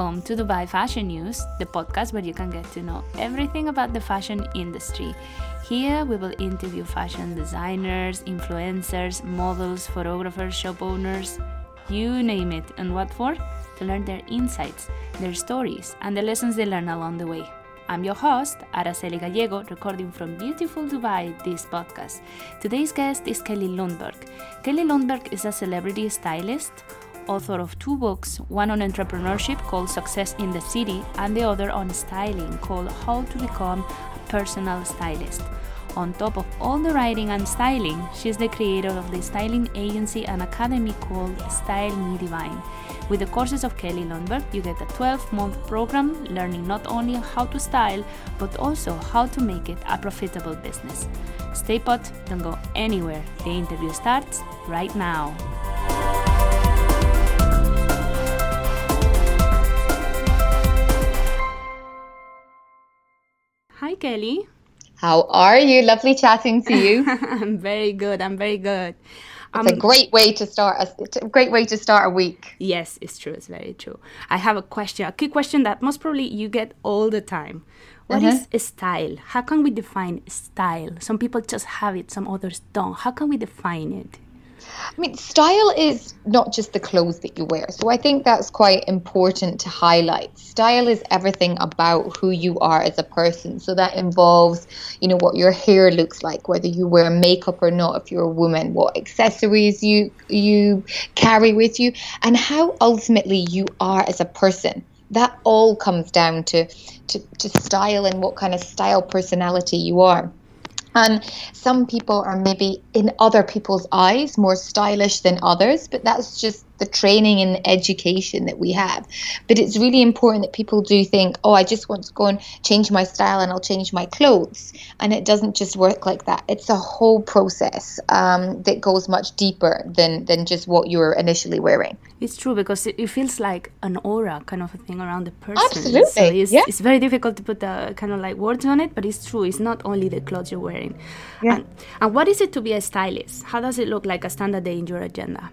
Welcome to Dubai Fashion News, the podcast where you can get to know everything about the fashion industry. Here we will interview fashion designers, influencers, models, photographers, shop owners, you name it. And what for? To learn their insights, their stories, and the lessons they learn along the way. I'm your host, Araceli Gallego, recording from beautiful Dubai this podcast. Today's guest is Kelly Lundberg. Kelly Lundberg is a celebrity stylist, author of two books, one on entrepreneurship called Success in the City, and the other on styling called How to Become a Personal Stylist. On top of all the writing and styling, she's the creator of the styling agency and academy called Style Me Divine. With the courses of Kelly Lundberg, you get a 12 month program learning not only how to style, but also how to make it a profitable business. Stay put, don't go anywhere. The interview starts right now. Kelly. How are you? Lovely chatting to you. I'm very good. I'm very good. Um, it's a great way to start a, a, great way to start a week. Yes, it's true. It's very true. I have a question, a quick question that most probably you get all the time. What uh-huh. is style? How can we define style? Some people just have it, some others don't. How can we define it? I mean, style is not just the clothes that you wear. So I think that's quite important to highlight. Style is everything about who you are as a person. So that involves, you know, what your hair looks like, whether you wear makeup or not if you're a woman, what accessories you you carry with you, and how ultimately you are as a person. That all comes down to, to, to style and what kind of style personality you are. And some people are maybe in other people's eyes more stylish than others, but that's just the training and education that we have. But it's really important that people do think, oh, I just want to go and change my style and I'll change my clothes. And it doesn't just work like that. It's a whole process um, that goes much deeper than, than just what you're initially wearing. It's true because it, feels like an aura kind of a thing around the person. Absolutely. So it's, yeah. it's very difficult to put the kind of like words on it, but it's true. It's not only the clothes you're wearing. Yeah. And, and what is it to be a stylist? How does it look like a standard day in your agenda?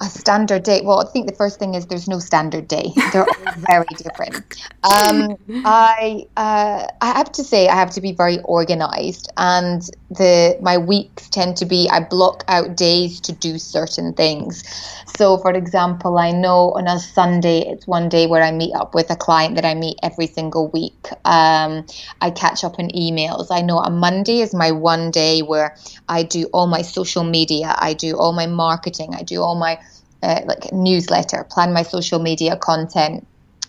A standard day. Well, I think the first thing is there's no standard day. They're all very different. Um, I uh, I have to say I have to be very organized, and the my weeks tend to be I block out days to do certain things. So, for example, I know on a Sunday it's one day where I meet up with a client that I meet every single week. Um, I catch up on emails. I know a Monday is my one day where I do all my social media, I do all my marketing, I do all my uh, like newsletter, plan my social media content.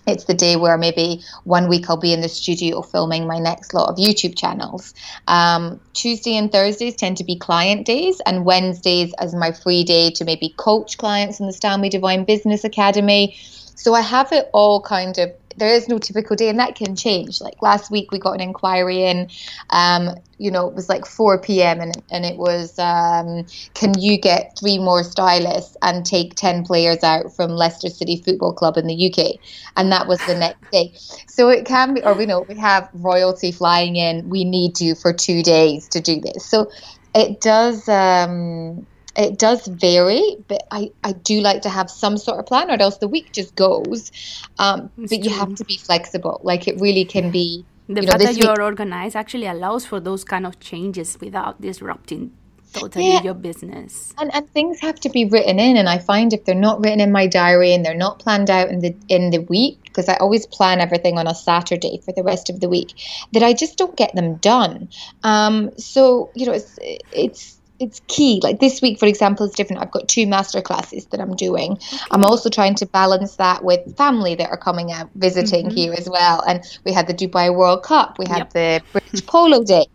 It's the day where maybe one week I'll be in the studio filming my next lot of YouTube channels. Um, Tuesday and Thursdays tend to be client days, and Wednesdays as my free day to maybe coach clients in the Me Divine Business Academy. So I have it all kind of there is no typical day and that can change. Like last week we got an inquiry in um, you know it was like 4 p.m and, and it was um, can you get three more stylists and take 10 players out from leicester city football club in the uk and that was the next day. So it can be or we know we have royalty flying in. We need you for two days to do this. So it does um, it does vary, but I, I do like to have some sort of plan, or else the week just goes. Um, but you have to be flexible. Like it really can be. The you fact know, that you are organized actually allows for those kind of changes without disrupting totally yeah. your business. And and things have to be written in, and I find if they're not written in my diary and they're not planned out in the in the week, because I always plan everything on a Saturday for the rest of the week, that I just don't get them done. Um, so you know, it's it's it's key. Like this week, for example, is different. I've got two master classes that I'm doing. Okay. I'm also trying to balance that with family that are coming out visiting mm-hmm. here as well. And we had the Dubai World Cup. We had yep. the British Polo Day.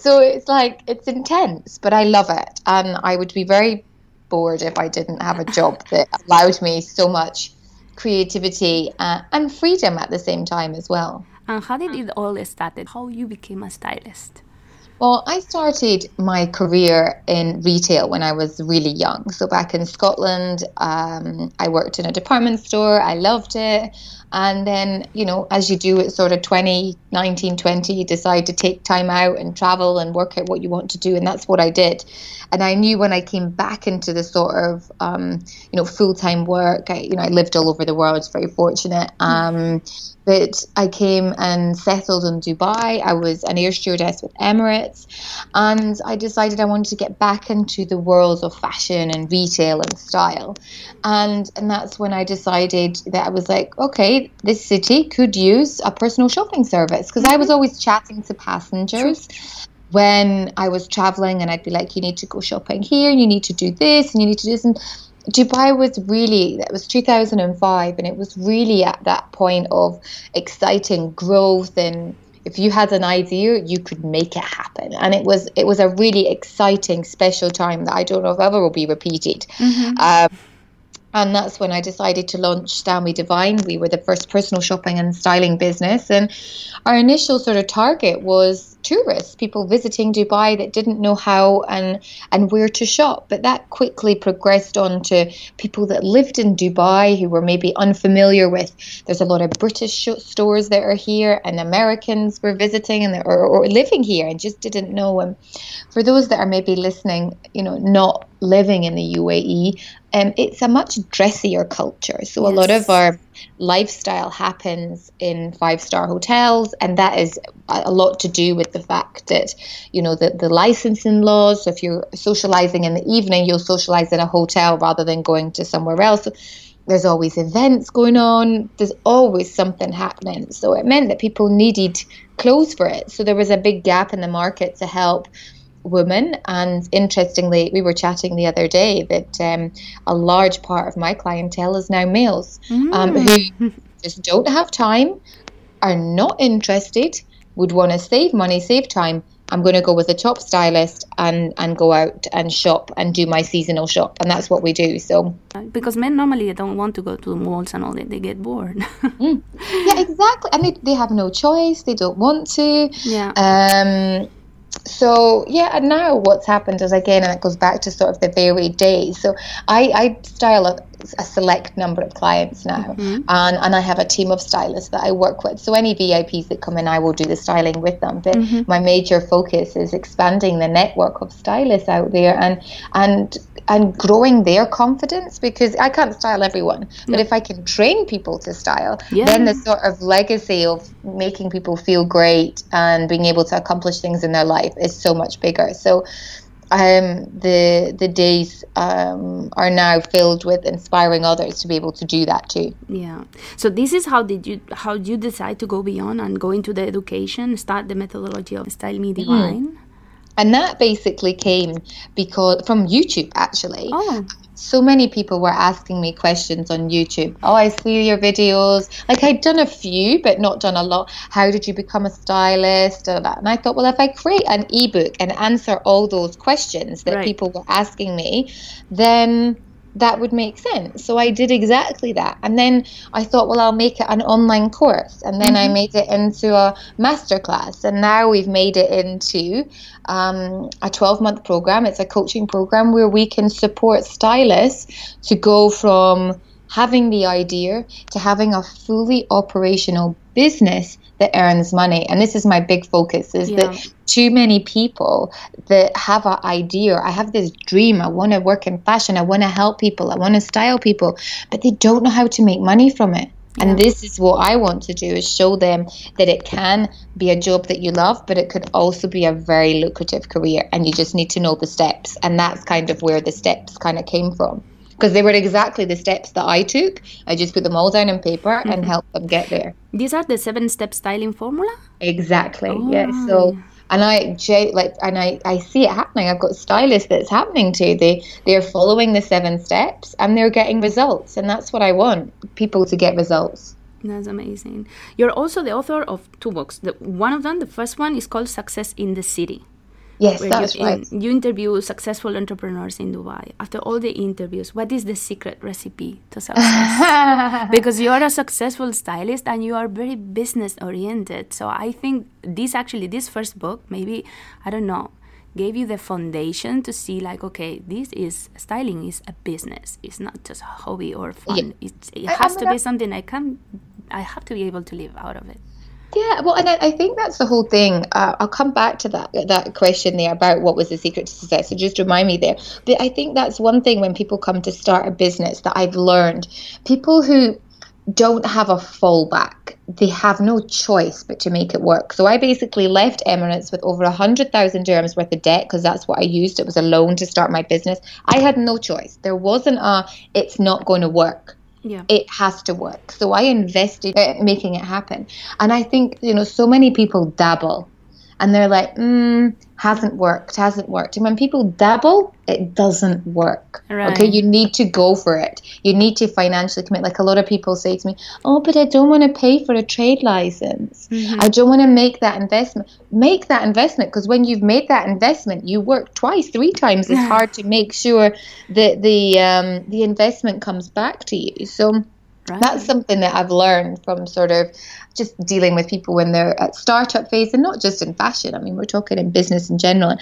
So it's like it's intense, but I love it. And I would be very bored if I didn't have a job that allowed me so much creativity uh, and freedom at the same time as well. And how did it all start? How you became a stylist? Well, I started my career in retail when I was really young. So back in Scotland, um, I worked in a department store. I loved it. And then, you know, as you do at sort of 20, 19, 20, you decide to take time out and travel and work out what you want to do. And that's what I did. And I knew when I came back into the sort of, um, you know, full time work, I, you know, I lived all over the world, very fortunate. Um, but I came and settled in Dubai. I was an air stewardess with Emirates, and I decided I wanted to get back into the world of fashion and retail and style. And and that's when I decided that I was like, okay, this city could use a personal shopping service because I was mm-hmm. always chatting to passengers when I was traveling, and I'd be like, you need to go shopping here, and you need to do this, and you need to do this, and Dubai was really, that was 2005, and it was really at that point of exciting growth. And if you had an idea, you could make it happen. And it was, it was a really exciting, special time that I don't know if ever will be repeated. Mm-hmm. Um, and that's when I decided to launch Me Divine. We were the first personal shopping and styling business. And our initial sort of target was tourists, people visiting Dubai that didn't know how and and where to shop. But that quickly progressed on to people that lived in Dubai who were maybe unfamiliar with. There's a lot of British stores that are here, and Americans were visiting and or, or living here and just didn't know. And for those that are maybe listening, you know, not living in the UAE, um, it's a much dressier culture. So yes. a lot of our lifestyle happens in five star hotels, and that is a lot to do with the fact that you know the, the licensing laws. So if you're socializing in the evening, you'll socialize in a hotel rather than going to somewhere else. there's always events going on. There's always something happening. So it meant that people needed clothes for it. So there was a big gap in the market to help women. And interestingly, we were chatting the other day that um, a large part of my clientele is now males mm. um, who just don't have time, are not interested, would want to save money, save time. I'm going to go with a top stylist and, and go out and shop and do my seasonal shop. And that's what we do. So because men normally don't want to go to the malls and all that, they get bored. mm. Yeah, exactly. And they, they have no choice. They don't want to. Yeah. Um, so yeah and now what's happened is again and it goes back to sort of the varied days so i i style a, a select number of clients now mm-hmm. and and i have a team of stylists that i work with so any vips that come in i will do the styling with them but mm-hmm. my major focus is expanding the network of stylists out there and and and growing their confidence because I can't style everyone, but if I can train people to style, yeah. then the sort of legacy of making people feel great and being able to accomplish things in their life is so much bigger. So um, the the days um, are now filled with inspiring others to be able to do that too. Yeah. So this is how did you how did you decide to go beyond and go into the education, start the methodology of Style Me mm-hmm. Divine? Mm and that basically came because from YouTube actually. Oh. So many people were asking me questions on YouTube. Oh, I see your videos. Like I'd done a few, but not done a lot. How did you become a stylist? And I thought, well, if I create an ebook and answer all those questions that right. people were asking me, then that would make sense. So I did exactly that. And then I thought, well, I'll make it an online course. And then mm-hmm. I made it into a masterclass. And now we've made it into um, a 12 month program. It's a coaching program where we can support stylists to go from having the idea to having a fully operational business that earns money and this is my big focus is yeah. that too many people that have an idea i have this dream i want to work in fashion i want to help people i want to style people but they don't know how to make money from it yeah. and this is what i want to do is show them that it can be a job that you love but it could also be a very lucrative career and you just need to know the steps and that's kind of where the steps kind of came from because they were exactly the steps that I took. I just put them all down on paper mm-hmm. and helped them get there. These are the seven step styling formula? Exactly. Oh. Yeah. So and I like and I, I see it happening. I've got stylists that's happening to. They they're following the seven steps and they're getting results. And that's what I want, people to get results. That's amazing. You're also the author of two books. The, one of them, the first one, is called Success in the City. Yes, that's you, right. In, you interview successful entrepreneurs in Dubai. After all the interviews, what is the secret recipe to success? because you are a successful stylist and you are very business oriented. So I think this actually, this first book, maybe, I don't know, gave you the foundation to see like okay this is styling is a business it's not just a hobby or fun yeah. it's, it has I, I mean, to be something i can i have to be able to live out of it yeah, well, and I, I think that's the whole thing. Uh, I'll come back to that that question there about what was the secret to success. So just remind me there. But I think that's one thing when people come to start a business that I've learned. People who don't have a fallback, they have no choice but to make it work. So I basically left Emirates with over a hundred thousand dirhams worth of debt because that's what I used. It was a loan to start my business. I had no choice. There wasn't a it's not going to work yeah. it has to work. So I invested in making it happen. And I think, you know, so many people dabble and they're like, mm, hasn't worked, hasn't worked. And when people dabble, it doesn't work. Right. Okay, you need to go for it. You need to financially commit. Like a lot of people say to me, "Oh, but I don't want to pay for a trade license. Mm-hmm. I don't want to make that investment." Make that investment because when you've made that investment, you work twice, three times as hard to make sure that the um, the investment comes back to you. So. Right. That's something that I've learned from sort of just dealing with people when they're at startup phase and not just in fashion. I mean, we're talking in business in general.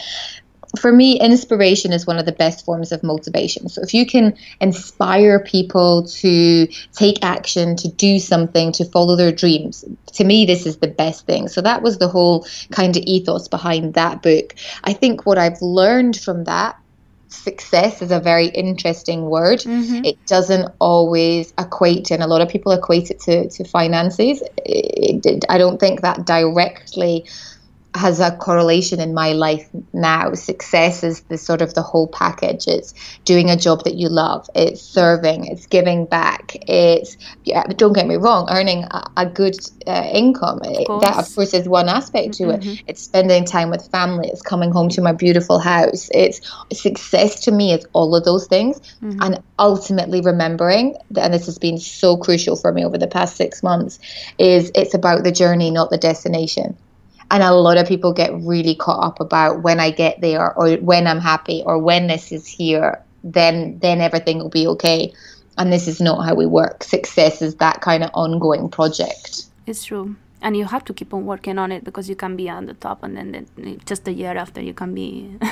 For me, inspiration is one of the best forms of motivation. So if you can inspire people to take action, to do something, to follow their dreams, to me, this is the best thing. So that was the whole kind of ethos behind that book. I think what I've learned from that success is a very interesting word. Mm-hmm. It doesn't always equate, and a lot of people equate it to, to finances. It, it, I don't think that directly has a correlation in my life now. Success is the sort of the whole package. It's doing a job that you love. It's serving. It's giving back. It's yeah, don't get me wrong, earning a, a good uh, income. Of that of course is one aspect to mm-hmm. it. It's spending time with family. It's coming home to my beautiful house. It's success to me is all of those things, mm-hmm. and ultimately remembering that, and this has been so crucial for me over the past six months, is it's about the journey, not the destination and a lot of people get really caught up about when I get there or when I'm happy or when this is here, then then everything will be okay. And this is not how we work. Success is that kind of ongoing project. It's true. And you have to keep on working on it because you can be on the top and then just a year after you can be.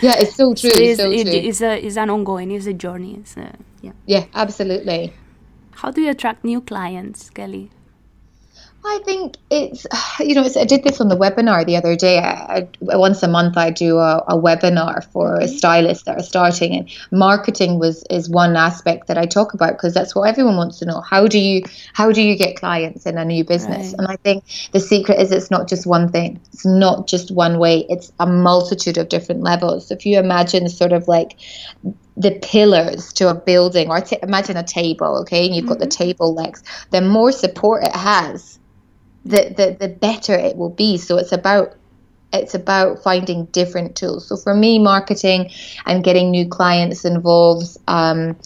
yeah, it's so true. So it's, so it, true. it's, a, it's an ongoing, it's a journey. It's a, yeah. yeah, absolutely. How do you attract new clients, Kelly? I think it's, you know, it's, I did this on the webinar the other day. I, I, once a month, I do a, a webinar for mm-hmm. stylists that are starting, and marketing was is one aspect that I talk about because that's what everyone wants to know. How do you how do you get clients in a new business? Right. And I think the secret is it's not just one thing. It's not just one way. It's a multitude of different levels. So if you imagine sort of like the pillars to a building, or t- imagine a table, okay, and you've got mm-hmm. the table legs. The more support it has the, the, the better it will be. So it's about it's about finding different tools. So for me, marketing and getting new clients involves um,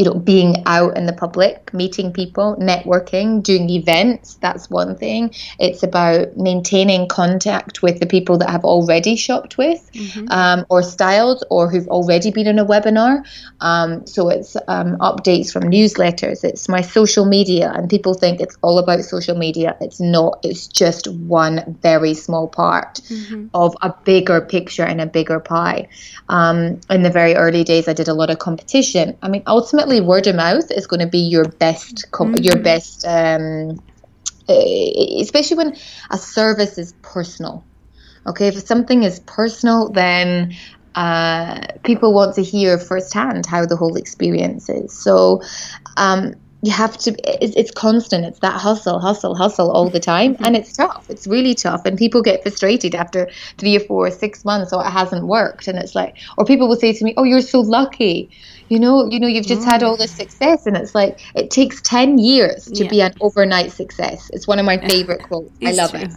you know, being out in the public, meeting people, networking, doing events. That's one thing. It's about maintaining contact with the people that have already shopped with, mm-hmm. um, or styled, or who've already been in a webinar. Um, so it's um, updates from newsletters. It's my social media, and people think it's all about social media. It's not. It's just one very small part mm-hmm. of a bigger picture and a bigger pie. Um, in the very early days, I did a lot of competition. I mean, ultimately word of mouth is going to be your best com- mm-hmm. your best um, especially when a service is personal. Okay if something is personal then uh, people want to hear firsthand how the whole experience is. So um, you have to it's, it's constant. It's that hustle hustle hustle all the time and it's tough. It's really tough and people get frustrated after three or four or six months or it hasn't worked and it's like or people will say to me oh you're so lucky you know you know you've just had all this success and it's like it takes 10 years to yeah. be an overnight success it's one of my favorite quotes i love true. it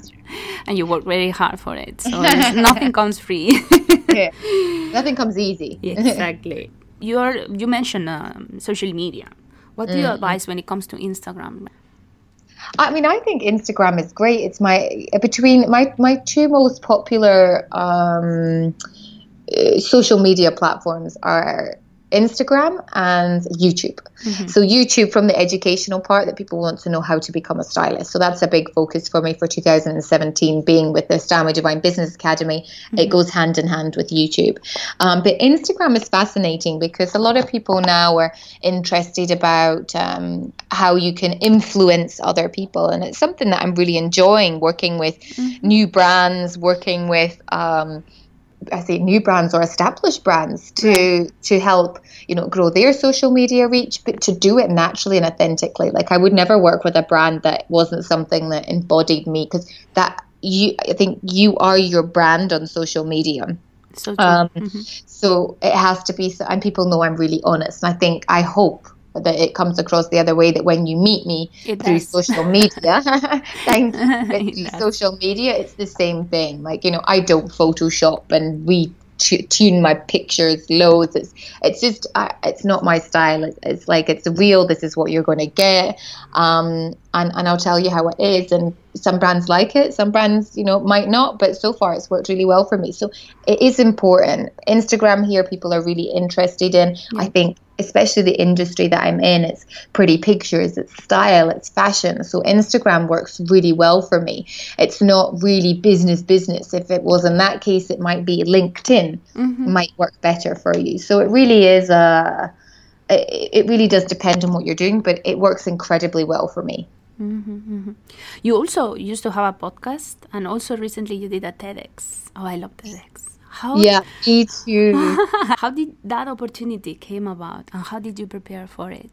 and you work very hard for it so nothing comes free yeah. nothing comes easy exactly you're you mentioned um, social media what do you mm. advise when it comes to Instagram? I mean, I think Instagram is great. It's my between my my two most popular um, uh, social media platforms are Instagram and YouTube. Mm-hmm. So YouTube from the educational part that people want to know how to become a stylist. So that's a big focus for me for 2017 being with the Style Me Divine Business Academy. Mm-hmm. It goes hand in hand with YouTube. Um, but Instagram is fascinating because a lot of people now are interested about um, how you can influence other people. And it's something that I'm really enjoying working with mm-hmm. new brands, working with um, I say new brands or established brands to to help you know grow their social media reach, but to do it naturally and authentically. Like I would never work with a brand that wasn't something that embodied me because that you I think you are your brand on social media. So, um, mm-hmm. so it has to be, so and people know I'm really honest. And I think, I hope that it comes across the other way that when you meet me it through does. social media thanks through social media it's the same thing like you know i don't photoshop and we t- tune my pictures loads it's it's just I, it's not my style it's, it's like it's real this is what you're going to get um and, and I'll tell you how it is. And some brands like it, some brands, you know, might not, but so far it's worked really well for me. So it is important. Instagram here, people are really interested in. Yeah. I think, especially the industry that I'm in, it's pretty pictures, it's style, it's fashion. So Instagram works really well for me. It's not really business business. If it was in that case, it might be LinkedIn mm-hmm. might work better for you. So it really is a. It really does depend on what you're doing, but it works incredibly well for me. Mm-hmm, mm-hmm. You also used to have a podcast, and also recently you did a TEDx. Oh, I love TEDx. How yeah, me too. how did that opportunity came about, and how did you prepare for it?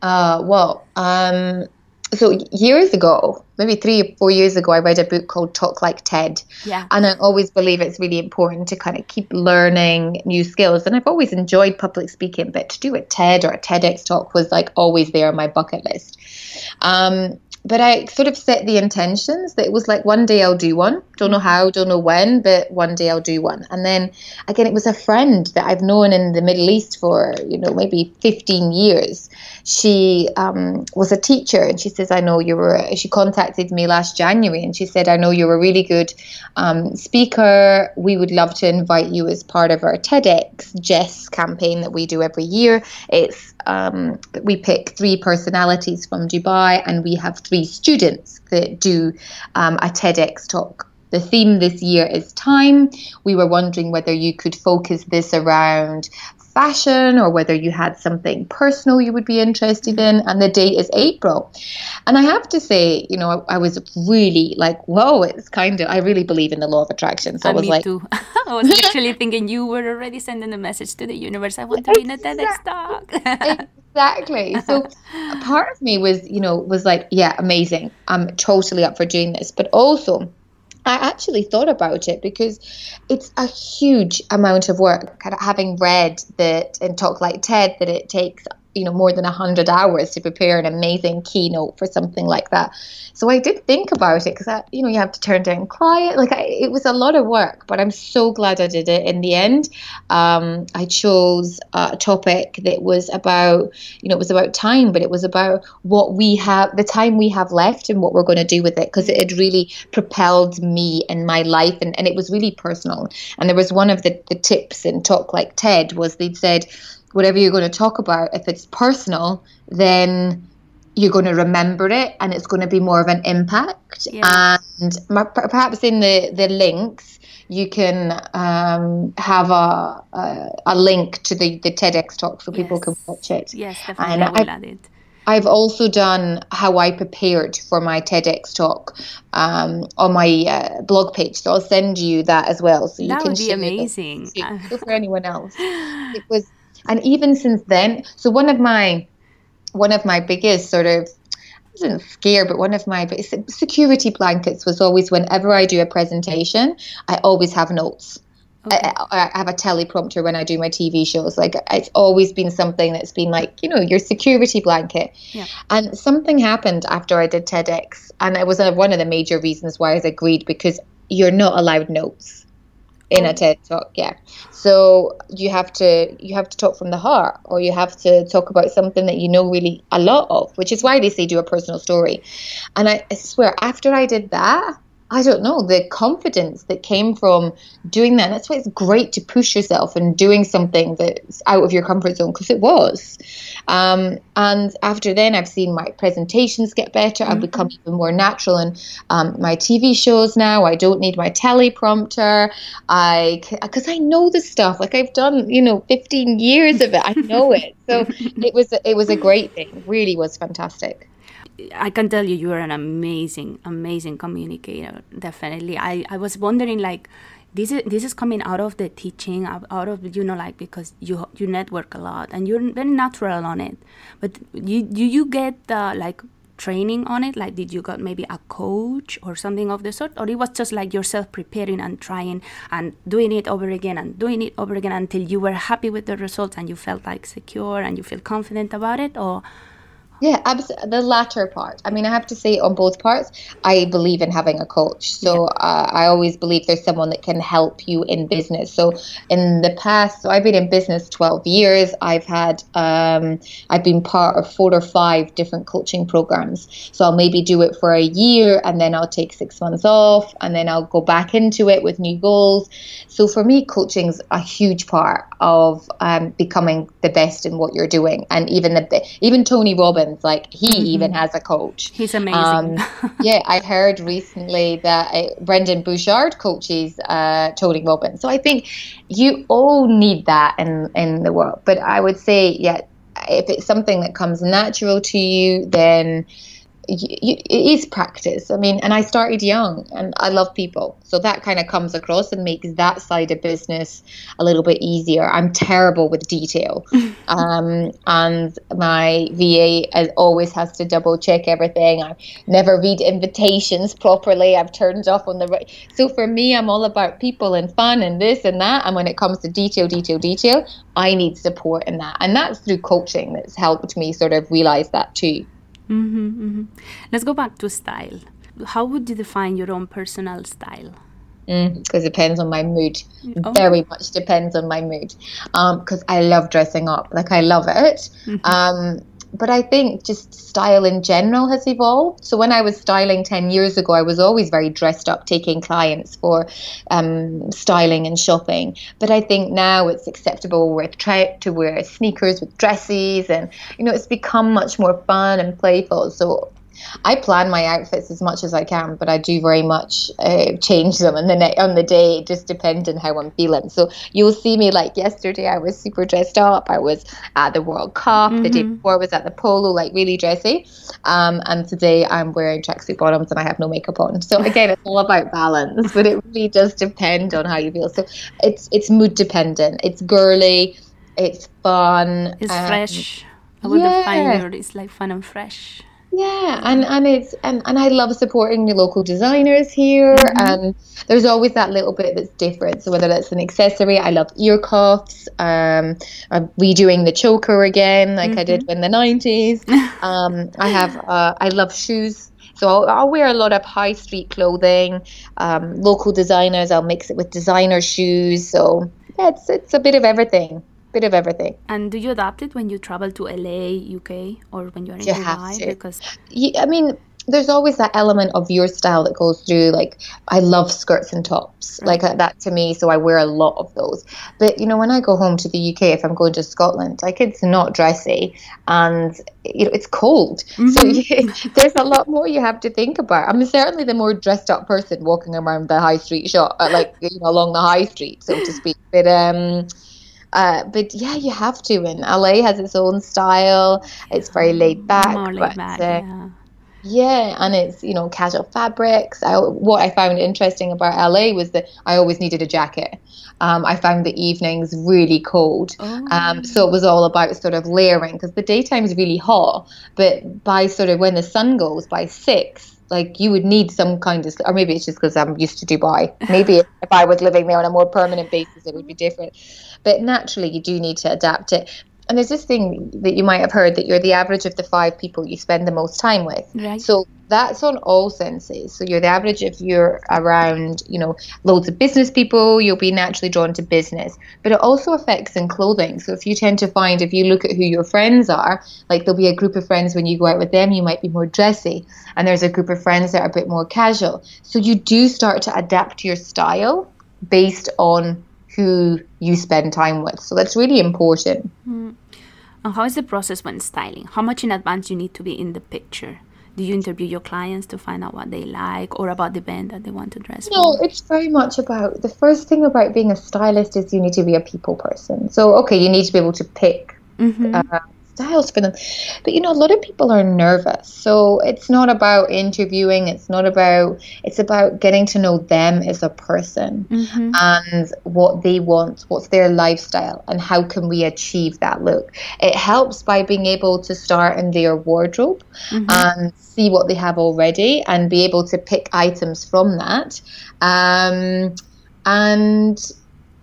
Uh, well, um, so years ago, maybe three or four years ago, I read a book called Talk Like TED. Yeah. And I always believe it's really important to kind of keep learning new skills. And I've always enjoyed public speaking, but to do a TED or a TEDx talk was like always there on my bucket list. Um, but I sort of set the intentions that it was like one day I'll do one. Don't know how, don't know when, but one day I'll do one. And then again, it was a friend that I've known in the Middle East for, you know, maybe 15 years. She um, was a teacher and she says, I know you were, she contacted me last January and she said, I know you're a really good um, speaker. We would love to invite you as part of our TEDx Jess campaign that we do every year. It's um, we pick three personalities from Dubai and we have three students that do um, a TEDx talk. The theme this year is time. We were wondering whether you could focus this around fashion or whether you had something personal you would be interested in. And the date is April. And I have to say, you know, I, I was really like, whoa, it's kind of, I really believe in the law of attraction. So and I was like, too. I was actually thinking you were already sending a message to the universe. I want to be in a TEDx talk. exactly. So part of me was, you know, was like, yeah, amazing. I'm totally up for doing this. But also, I actually thought about it because it's a huge amount of work. Having read that and talk like TED that it takes you know more than 100 hours to prepare an amazing keynote for something like that. So i did think about it because you know you have to turn down client like I, it was a lot of work but i'm so glad i did it in the end. Um, i chose a topic that was about you know it was about time but it was about what we have the time we have left and what we're going to do with it because it had really propelled me in my life and, and it was really personal. And there was one of the, the tips in talk like ted was they'd said whatever you're going to talk about, if it's personal, then you're going to remember it and it's going to be more of an impact. Yeah. And perhaps in the, the links, you can um, have a, a, a link to the, the TEDx talk so people yes. can watch it. Yes, definitely. And I it. I've also done how I prepared for my TEDx talk um, on my uh, blog page, so I'll send you that as well, so you that can would be amazing. for anyone else. It was and even since then, so one of my one of my biggest sort of I wasn't scared, but one of my security blankets was always whenever I do a presentation, I always have notes. Okay. I, I, have a teleprompter when I do my TV shows. Like it's always been something that's been like, you know, your security blanket. Yeah. And something happened after I did TEDx, and it was one of the major reasons why I agreed because you're not allowed notes in a TED talk. Yeah. So you have to you have to talk from the heart, or you have to talk about something that you know really a lot of, which is why they say do a personal story. And I, I swear, after I did that, I don't know, the confidence that came from doing that. That's why it's great to push yourself and doing something that's out of your comfort zone because it was. Um, and after then, I've seen my presentations get better. I've mm-hmm. become even more natural in um, my TV shows now. I don't need my teleprompter. I because I know the stuff. Like I've done, you know, 15 years of it. I know it. So it was it was a great thing. Really was fantastic. I can tell you, you are an amazing, amazing communicator. Definitely. I, I was wondering, like, this is this is coming out of the teaching, out of you know, like because you you network a lot and you're very natural on it. But you do you get uh, like training on it? Like, did you got maybe a coach or something of the sort, or it was just like yourself preparing and trying and doing it over again and doing it over again until you were happy with the results and you felt like secure and you feel confident about it, or yeah, absolutely. The latter part. I mean, I have to say on both parts, I believe in having a coach. So yeah. uh, I always believe there's someone that can help you in business. So in the past, so I've been in business 12 years. I've had, um, I've been part of four or five different coaching programs. So I'll maybe do it for a year and then I'll take six months off and then I'll go back into it with new goals. So for me, coaching's a huge part of um, becoming the best in what you're doing. And even the even Tony Robbins, like he mm-hmm. even has a coach. He's amazing. Um, yeah, I heard recently that uh, Brendon Burchard coaches uh, Tony Robbins. So I think you all need that in in the world. But I would say, yeah, if it's something that comes natural to you, then it is practice. I mean, and I started young and I love people. So that kind of comes across and makes that side of business a little bit easier. I'm terrible with detail. um, and my VA always has to double check everything. I never read invitations properly. I've turned off on the right. So for me, I'm all about people and fun and this and that. And when it comes to detail, detail, detail, I need support in that. And that's through coaching that's helped me sort of realize that too. Mm-hmm, mm-hmm. Let's go back to style. How would you define your own personal style? Because mm, it depends on my mood. Oh. Very much depends on my mood. Because um, I love dressing up. Like I love it. Mm-hmm. Um, but I think just style in general has evolved. So when I was styling 10 years ago, I was always very dressed up, taking clients for um, styling and shopping. But I think now it's acceptable with try to wear sneakers with dresses, and you know, it's become much more fun and playful. So I plan my outfits as much as I can, but I do very much uh, change them on the ne- on the day, just depending how I'm feeling. So you'll see me like yesterday. I was super dressed up. I was at the World Cup. Mm-hmm. The day mm-hmm. before I was at the polo, like really dressy. Um, and today I'm wearing tracksuit bottoms and I have no makeup on. So again, it's all about balance, but it really does depend on how you feel. So it's it's mood dependent. It's girly. It's fun. It's um, fresh. I would yeah. define it. It's like fun and fresh. Yeah, and and it's and, and I love supporting the local designers here, mm-hmm. and there's always that little bit that's different. So whether that's an accessory, I love ear cuffs. Um, I'm redoing the choker again, like mm-hmm. I did mm-hmm. in the '90s. um, I have uh, I love shoes. So I'll, I'll, wear a lot of high street clothing, um, local designers. I'll mix it with designer shoes. So yeah, it's it's a bit of everything bit of everything. And do you adapt it when you travel to LA, UK, or when you're in you Dubai? Because I mean, there's always that element of your style that goes through. Like, I love skirts and tops, right. like that to me. So I wear a lot of those. But you know, when I go home to the UK, if I'm going to Scotland, like it's not dressy and you know it's cold. Mm-hmm. So you, there's a lot more you have to think about. I'm certainly the more dressed up person walking around the high street shop, uh, like you know, along the high street, so to speak. But um uh, but yeah, you have to. And LA has its own style. It's very laid back. More laid but, back, uh, yeah. Yeah, and it's you know casual fabrics. I, what I found interesting about LA was that I always needed a jacket. Um, I found the evenings really cold, oh. um, so it was all about sort of layering because the daytime is really hot, but by sort of when the sun goes by six, like you would need some kind of, or maybe it's just because I'm used to Dubai. Maybe if I was living there on a more permanent basis, it would be different. But naturally, you do need to adapt it. And there's this thing that you might have heard that you're the average of the five people you spend the most time with. Right. So that's on all senses. So you're the average if you're around, you know, loads of business people, you'll be naturally drawn to business. But it also affects in clothing. So if you tend to find if you look at who your friends are, like there'll be a group of friends when you go out with them, you might be more dressy. And there's a group of friends that are a bit more casual. So you do start to adapt your style based on who you spend time with. So that's really important. Mm. And how is the process when styling? How much in advance you need to be in the picture? Do you interview your clients to find out what they like or about the band that they want to dress no, for? it's very much about the first thing about being a stylist is you need to be a people person. So, okay, you need to be able to pick mm-hmm. uh, styles for them. But you know, a lot of people are nervous. So it's not about interviewing, it's not about it's about getting to know them as a person mm-hmm. and what they want, what's their lifestyle and how can we achieve that look. It helps by being able to start in their wardrobe mm-hmm. and see what they have already and be able to pick items from that. Um, and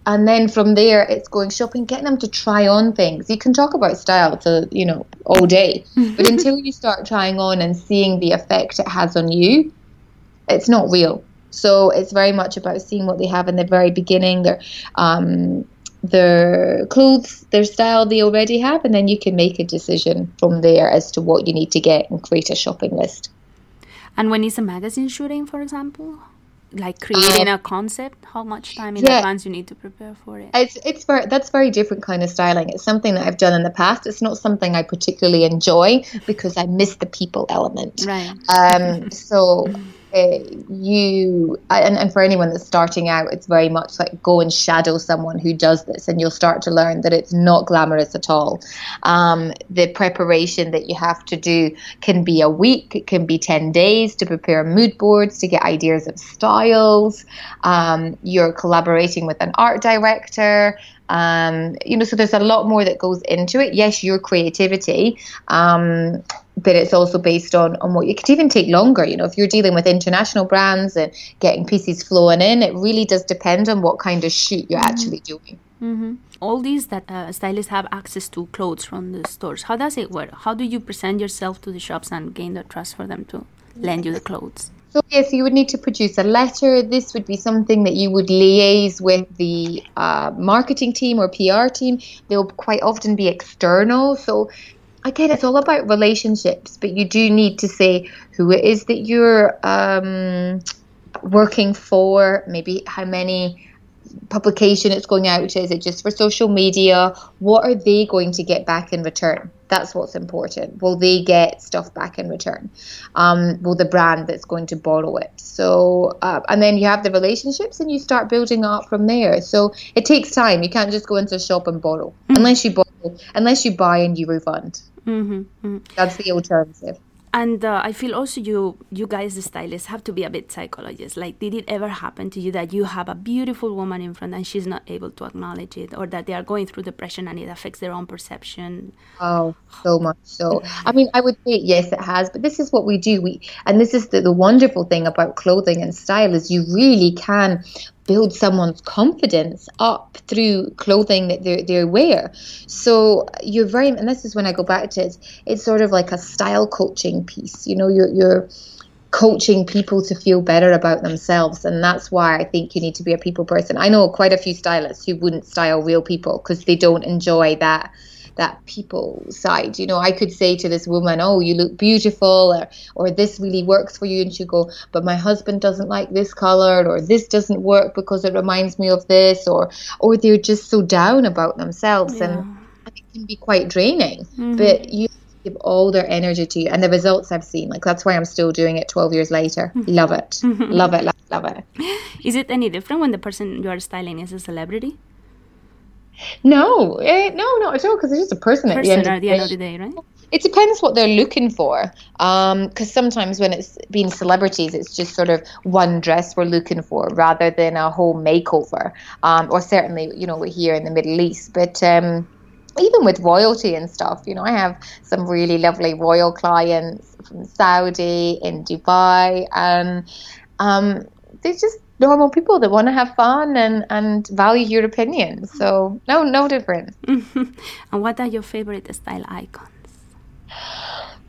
and then from there it's going shopping getting them to try on things. You can talk about style to you know all day. But until you start trying on and seeing the effect it has on you it's not real. So it's very much about seeing what they have in the very beginning their um their clothes their style they already have and then you can make a decision from there as to what you need to get and create a shopping list. And when it's a magazine shooting for example like creating uh, a concept how much time in yeah, advance you need to prepare for it? It's it's very that's very different kind of styling. It's something that i've done in the past. It's not something i particularly enjoy because i miss the people element. Right. Um so uh, you and, and for anyone that's starting out it's very much like go and shadow someone who does this and you'll start to learn that it's not glamorous at all. Um, the preparation that you have to do can be a week it can be 10 days to prepare mood boards to get ideas of styles. Um, you're collaborating with an art director. Um, you know, so there's a lot more that goes into it. Yes, your creativity, um, but it's also based on on what you could even take longer. You know, if you're dealing with international brands and getting pieces flowing in, it really does depend on what kind of shoot you're mm-hmm. actually doing. Mm-hmm. All these that uh, stylists have access to clothes from the stores. How does it work? How do you present yourself to the shops and gain the trust for them to lend you the clothes? So yes, you would need to produce a letter. This would be something that you would liaise with the uh, marketing team or PR team. They'll quite often be external. So again, it's all about relationships, but you do need to say who it is that you're um, working for, maybe how many publication it's going out to? Is it just for social media? What are they going to get back in return? That's what's important. Will they get stuff back in return? Um, will the brand that's going to borrow it? So, uh, and then you have the relationships and you start building up from there. So it takes time. You can't just go into a shop and borrow mm-hmm. unless you borrow, unless you buy and you refund. Mm-hmm. Mm-hmm. That's the alternative and uh, i feel also you you guys the stylists have to be a bit psychologists like did it ever happen to you that you have a beautiful woman in front and she's not able to acknowledge it or that they are going through depression and it affects their own perception oh so much so i mean i would say yes it has but this is what we do we and this is the, the wonderful thing about clothing and style is you really can build someone's confidence up through clothing that they they wear. So you're very, and this is when I go back to it. It's sort of like a style coaching piece. You know, you're you're coaching people to feel better about themselves and that's why i think you need to be a people person i know quite a few stylists who wouldn't style real people because they don't enjoy that that people side. You know, I could say to this woman, "Oh, you look beautiful," or or this really works for you, and she go, "But my husband doesn't like this color, or this doesn't work because it reminds me of this," or or they're just so down about themselves, yeah. and it can be quite draining. Mm-hmm. But you give all their energy to you and the results i've seen like that's why i'm still doing it 12 years later mm-hmm. love it mm-hmm. love it love, love it is it any different when the person you are styling is a celebrity no, eh, no, not at all. Because it's just a person, person at the end, of the, end of the day, right? It depends what they're looking for. Because um, sometimes when it's been celebrities, it's just sort of one dress we're looking for rather than a whole makeover. Um, or certainly, you know, we're here in the Middle East. But um, even with royalty and stuff, you know, I have some really lovely royal clients from Saudi, in Dubai, and um, they just normal people that want to have fun and, and value your opinion. So no, no different. and what are your favorite style icons?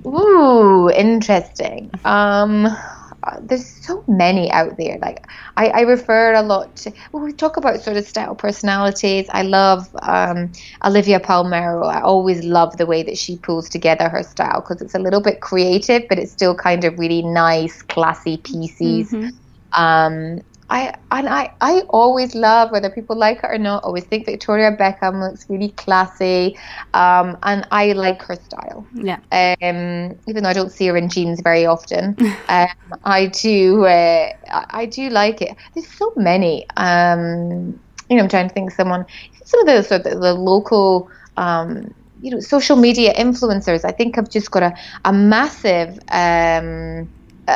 Ooh, interesting. Um, there's so many out there. Like I, I refer a lot to. Well, we talk about sort of style personalities. I love um, Olivia Palermo. I always love the way that she pulls together her style because it's a little bit creative, but it's still kind of really nice, classy pieces. Mm-hmm. Um, I and I, I always love whether people like it or not. Always think Victoria Beckham looks really classy, um, and I like her style. Yeah. Um, even though I don't see her in jeans very often, um, I do. Uh, I do like it. There's so many. Um, you know, I'm trying to think of someone. Some of the sort of the local. Um, you know, social media influencers. I think I've just got a a massive. Um,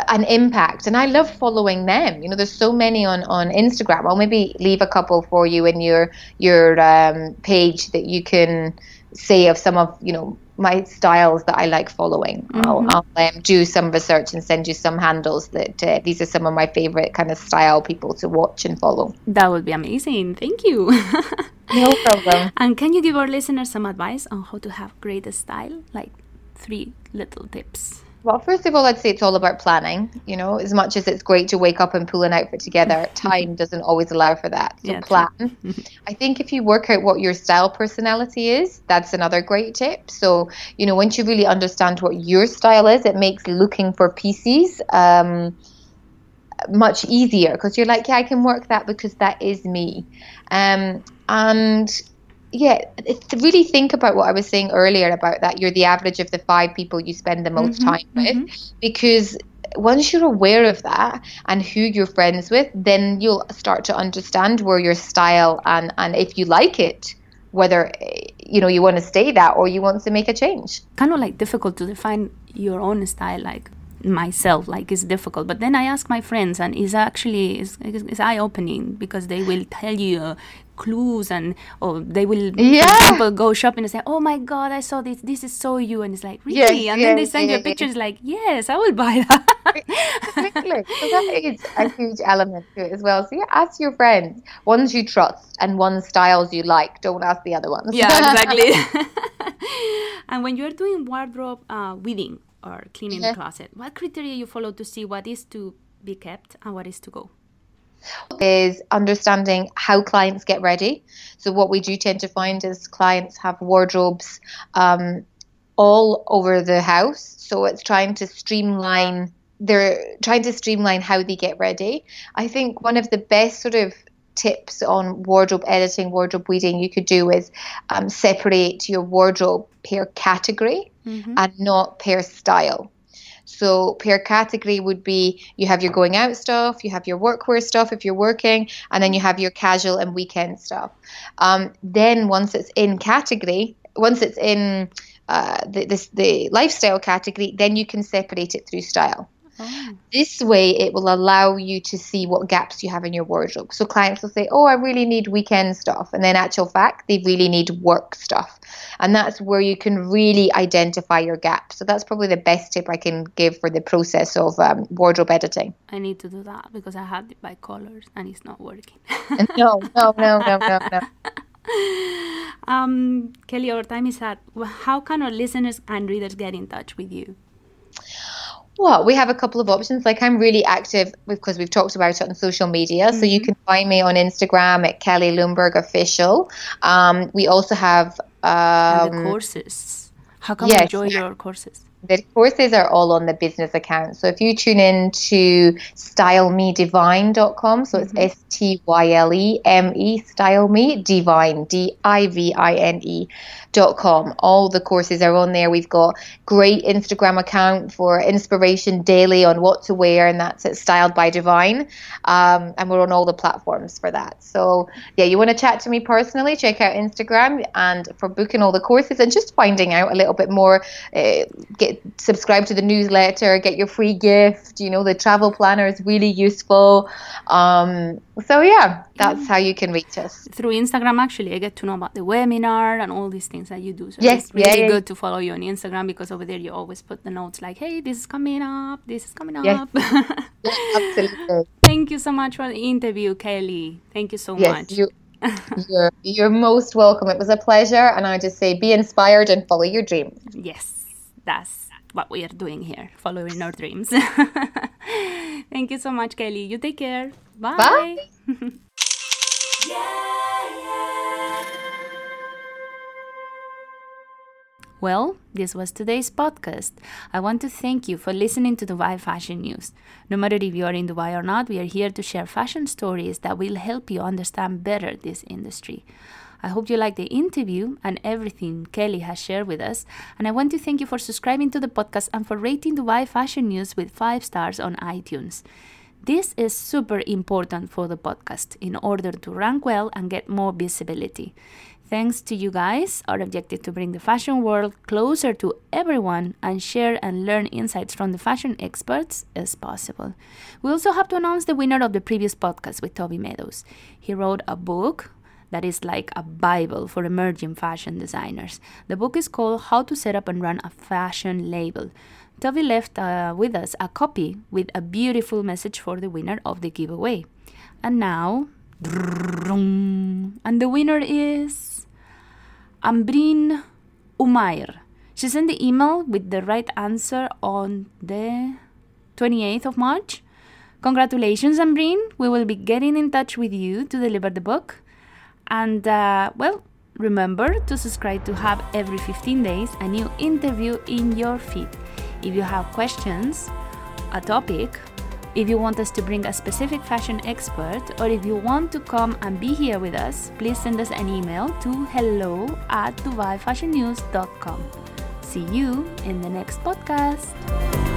an impact and i love following them you know there's so many on on instagram i'll maybe leave a couple for you in your your um, page that you can say of some of you know my styles that I like following. Mm-hmm. I'll, I'll um, do some research and send you some handles that uh, these are some of my favorite kind of style people to watch and follow. That would be amazing. Thank you. no problem. And can you give our listeners some advice on how to have great style? Like three little tips. Well, first of all, I'd say it's all about planning. You know, as much as it's great to wake up and pull an outfit together, time doesn't always allow for that. So yeah, plan. I think if you work out what your style personality is, that's another great tip. So, you know, once you really understand what your style is, it makes looking for pieces um, much easier because you're like, yeah, I can work that because that is me. Um, and yeah, really think about what I was saying earlier about that you're the average of the five people you spend the most mm-hmm, time with, mm-hmm. because once you're aware of that and who you're friends with, then you'll start to understand where your style and and if you like it, whether you know you want to stay that or you want to make a change. Kind of like difficult to define your own style, like myself like it's difficult but then i ask my friends and it's actually it's, it's eye-opening because they will tell you clues and or they will yeah. for example go shopping and say oh my god i saw this. This is so you. And it's like really? Yes, and yes, then they send yes, you pictures like yes i will buy that. Exactly. So that is a huge element to it as well. So yeah ask your friends. Ones you trust and one styles you like. Don't ask the other ones. Yeah exactly. And when you're doing wardrobe uh, weeding or cleaning the closet what criteria you follow to see what is to be kept and what is to go is understanding how clients get ready. So what we do tend to find is clients have wardrobes um, all over the house. So it's trying to streamline. They're trying to streamline how they get ready. I think one of the best sort of tips on wardrobe editing, wardrobe weeding you could do is um, separate your wardrobe per category mm-hmm. and not per style. So per category would be you have your going out stuff, you have your workwear stuff if you're working, and then you have your casual and weekend stuff. Um, then once it's in category, once it's in uh, the, this, the lifestyle category, then you can separate it through style. Oh. This way, it will allow you to see what gaps you have in your wardrobe. So clients will say, "Oh, I really need weekend stuff," and then actual fact, they really need work stuff, and that's where you can really identify your gaps. So that's probably the best tip I can give for the process of um, wardrobe editing. I need to do that because I had it by colors and it's not working. no, no, no, no, no, no. Um, Kelly, our time is up. How can our listeners and readers get in touch with you? Well, we have a couple of options. Like I'm really active because we've talked about it on social media. Mm-hmm. So you mm-hmm. can find me on Instagram at Kelly Lundberg Official. Um, we also have um, the courses. How can yes, we enjoy your courses? The courses are all on the business account. So if you tune in to stylemedivine.com, so mm-hmm. it's S T Y L E M E, style me divine, D I V I N E com. All the courses are on there. We've got great Instagram account for inspiration daily on what to wear, and that's at Styled by Divine. Um, and we're on all the platforms for that. So yeah, you want to chat to me personally? Check out Instagram and for booking all the courses and just finding out a little bit more. Uh, get subscribe to the newsletter, get your free gift. You know the travel planner is really useful. Um, so yeah, that's how you can reach us through Instagram. Actually, I get to know about the webinar and all these things that you do. So yes, it's really yeah, good to follow you on Instagram because over there you always put the notes like, "Hey, this is coming up. This is coming yes. up." yes, absolutely. Thank you so much for the interview, Kelly. Thank you so yes, much. You- you're, you're most welcome. It was a pleasure, and I just say be inspired and follow your dreams. Yes, that's what we are doing here, following our dreams. Thank you so much, Kelly. You take care. Bye. Bye. Well, this was today's podcast. I want to thank you for listening to Dubai Fashion News. No matter if you are in Dubai or not, we are here to share fashion stories that will help you understand better this industry. I hope you like the interview and everything Kelly has shared with us. And I want to thank you for subscribing to the podcast and for rating Dubai Fashion News with five stars on iTunes. This is super important for the podcast in order to rank well and get more visibility. Thanks to you guys, our objective to bring the fashion world closer to everyone and share and learn insights from the fashion experts is possible. We also have to announce the winner of the previous podcast with Toby Meadows. He wrote a book that is like a Bible for emerging fashion designers. The book is called How to Set Up and Run a Fashion Label. Toby left uh, with us a copy with a beautiful message for the winner of the giveaway. And now, and the winner is Ambrin Umair. She sent the email with the right answer on the 28th of March. Congratulations, Ambrin. We will be getting in touch with you to deliver the book. And uh, well, remember to subscribe to have every 15 days a new interview in your feed. If you have questions, a topic, if you want us to bring a specific fashion expert, or if you want to come and be here with us, please send us an email to hello at dubaifashionnews.com. See you in the next podcast.